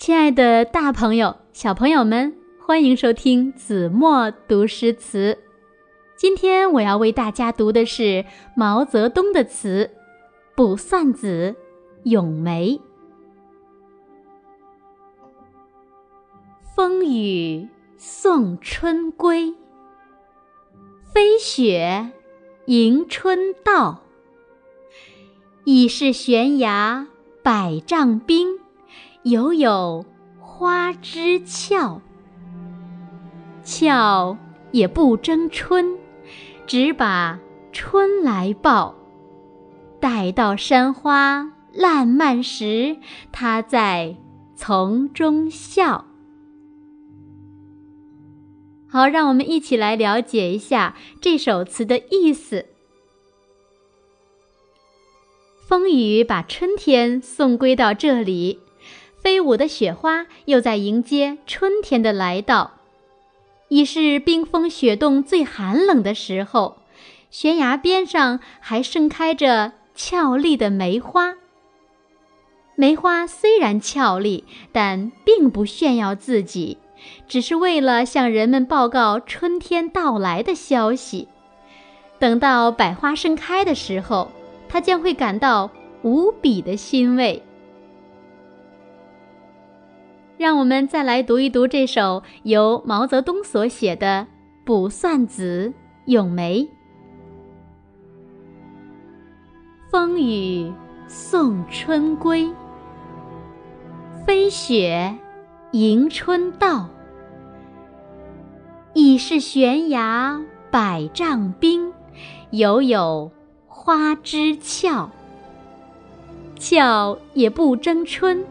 亲爱的，大朋友、小朋友们，欢迎收听子墨读诗词。今天我要为大家读的是毛泽东的词《卜算子·咏梅》。风雨送春归，飞雪迎春到。已是悬崖百丈冰，犹有花枝俏。俏也不争春，只把春来报。待到山花烂漫时，她在丛中笑。好，让我们一起来了解一下这首词的意思。风雨把春天送归到这里，飞舞的雪花又在迎接春天的来到。已是冰封雪冻最寒冷的时候，悬崖边上还盛开着俏丽的梅花。梅花虽然俏丽，但并不炫耀自己，只是为了向人们报告春天到来的消息。等到百花盛开的时候。他将会感到无比的欣慰。让我们再来读一读这首由毛泽东所写的《卜算子·咏梅》。风雨送春归，飞雪迎春到。已是悬崖百丈冰，犹有。花枝俏，俏也不争春，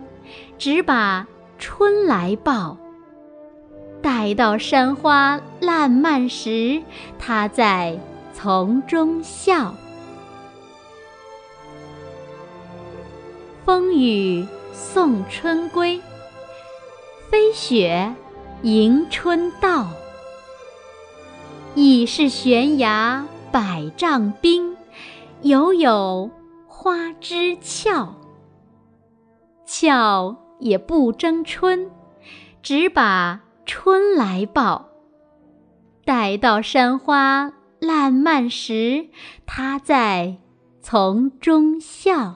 只把春来报。待到山花烂漫时，她在丛中笑。风雨送春归，飞雪迎春到。已是悬崖百丈冰。犹有花枝俏，俏也不争春，只把春来报。待到山花烂漫时，它在丛中笑。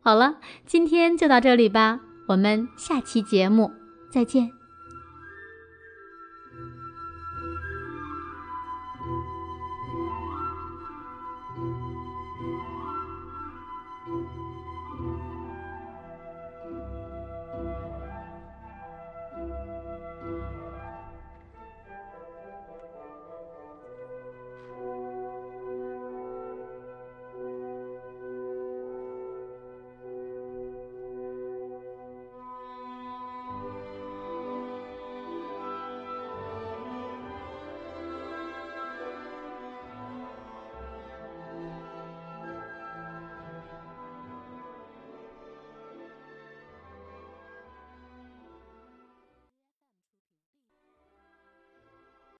好了，今天就到这里吧，我们下期节目再见。